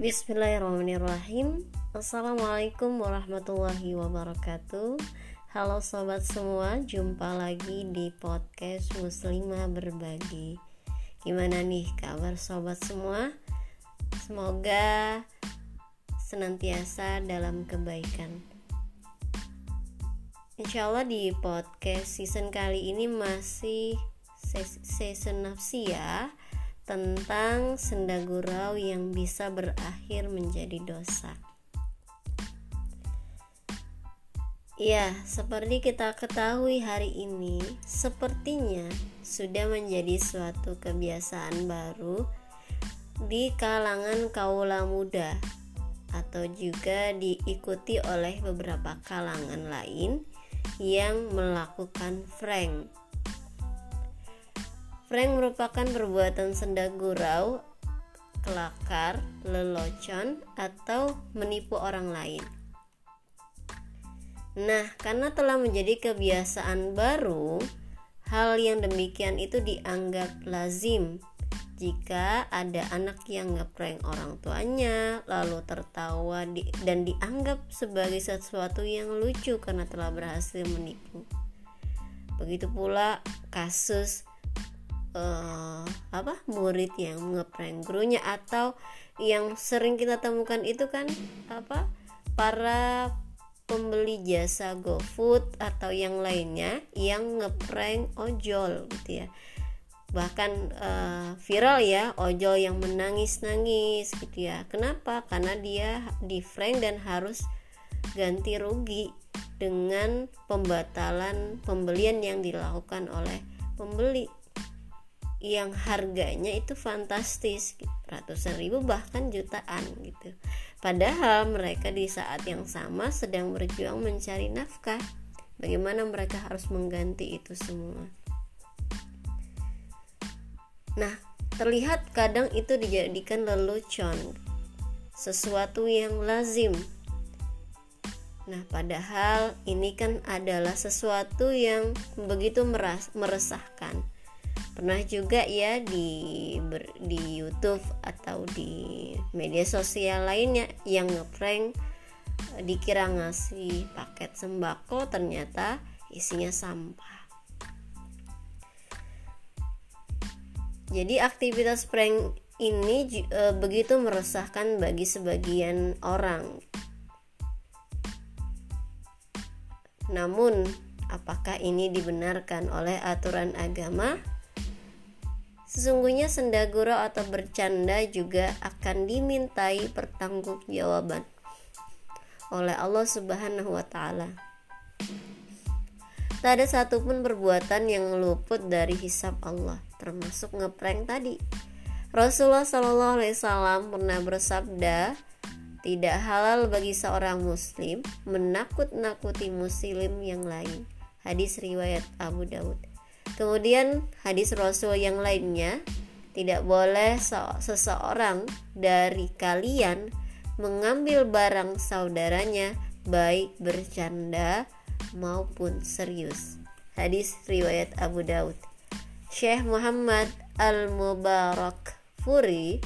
Bismillahirrahmanirrahim. Assalamualaikum warahmatullahi wabarakatuh. Halo sobat semua Jumpa lagi di podcast Muslimah Berbagi. Gimana nih kabar sobat semua? Semoga senantiasa dalam kebaikan. Insya Allah di podcast season kali ini masih season nafsi ya tentang senda gurau yang bisa berakhir menjadi dosa. Ya, seperti kita ketahui hari ini, sepertinya sudah menjadi suatu kebiasaan baru di kalangan kaula muda atau juga diikuti oleh beberapa kalangan lain yang melakukan prank Prank merupakan perbuatan senda gurau, kelakar, lelocon, atau menipu orang lain. Nah, karena telah menjadi kebiasaan baru, hal yang demikian itu dianggap lazim jika ada anak yang ngeprank orang tuanya lalu tertawa di, dan dianggap sebagai sesuatu yang lucu karena telah berhasil menipu. Begitu pula kasus uh, apa murid yang ngeprank gurunya atau yang sering kita temukan itu kan apa para pembeli jasa GoFood atau yang lainnya yang ngeprank ojol gitu ya. Bahkan uh, viral ya ojol yang menangis-nangis gitu ya. Kenapa? Karena dia di prank dan harus ganti rugi dengan pembatalan pembelian yang dilakukan oleh pembeli yang harganya itu fantastis ratusan ribu bahkan jutaan gitu. Padahal mereka di saat yang sama sedang berjuang mencari nafkah. Bagaimana mereka harus mengganti itu semua? Nah terlihat kadang itu dijadikan lelucon. Sesuatu yang lazim. Nah, padahal ini kan adalah sesuatu yang begitu meresahkan pernah juga ya di ber, di YouTube atau di media sosial lainnya yang ngeprank eh, dikira ngasih paket sembako ternyata isinya sampah. Jadi aktivitas prank ini e, begitu meresahkan bagi sebagian orang. Namun, apakah ini dibenarkan oleh aturan agama? Sesungguhnya senda gurau atau bercanda juga akan dimintai pertanggungjawaban oleh Allah Subhanahu wa taala. Tak ada satupun perbuatan yang luput dari hisab Allah, termasuk ngeprank tadi. Rasulullah Shallallahu Alaihi Wasallam pernah bersabda, tidak halal bagi seorang muslim menakut-nakuti muslim yang lain. Hadis riwayat Abu Dawud. Kemudian hadis Rasul yang lainnya tidak boleh seseorang dari kalian mengambil barang saudaranya baik bercanda maupun serius. Hadis riwayat Abu Daud. Syekh Muhammad Al-Mubarak Furi,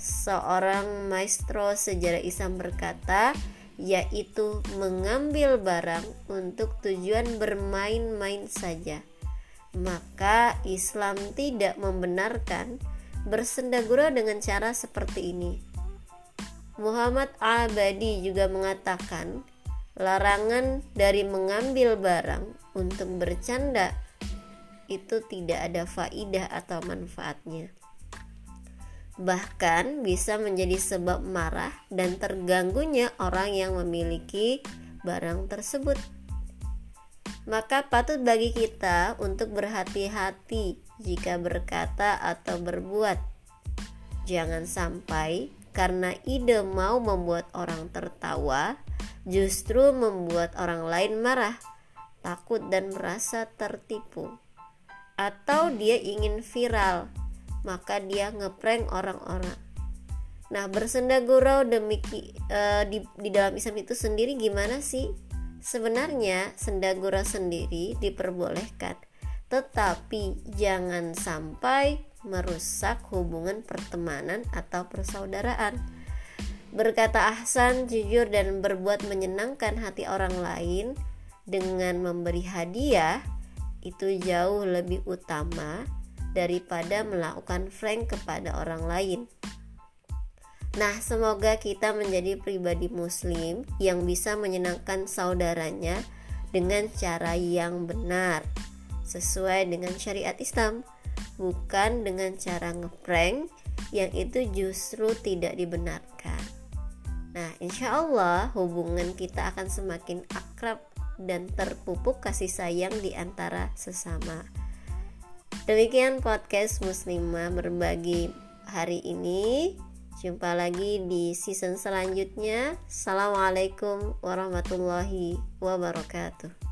seorang maestro sejarah Islam berkata, yaitu mengambil barang untuk tujuan bermain-main saja maka Islam tidak membenarkan bersendagura dengan cara seperti ini. Muhammad Abadi juga mengatakan larangan dari mengambil barang untuk bercanda itu tidak ada faidah atau manfaatnya. Bahkan bisa menjadi sebab marah dan terganggunya orang yang memiliki barang tersebut maka patut bagi kita untuk berhati-hati jika berkata atau berbuat. Jangan sampai karena ide mau membuat orang tertawa, justru membuat orang lain marah, takut, dan merasa tertipu, atau dia ingin viral, maka dia ngeprank orang-orang. Nah, bersenda gurau demiki uh, di, di dalam Islam itu sendiri gimana sih? Sebenarnya sendagura sendiri diperbolehkan, tetapi jangan sampai merusak hubungan pertemanan atau persaudaraan. Berkata ahsan, jujur dan berbuat menyenangkan hati orang lain dengan memberi hadiah itu jauh lebih utama daripada melakukan prank kepada orang lain. Nah, semoga kita menjadi pribadi muslim yang bisa menyenangkan saudaranya dengan cara yang benar sesuai dengan syariat Islam, bukan dengan cara ngeprank yang itu justru tidak dibenarkan. Nah, insya Allah hubungan kita akan semakin akrab dan terpupuk kasih sayang di antara sesama. Demikian podcast Muslimah berbagi hari ini. Jumpa lagi di season selanjutnya. Assalamualaikum warahmatullahi wabarakatuh.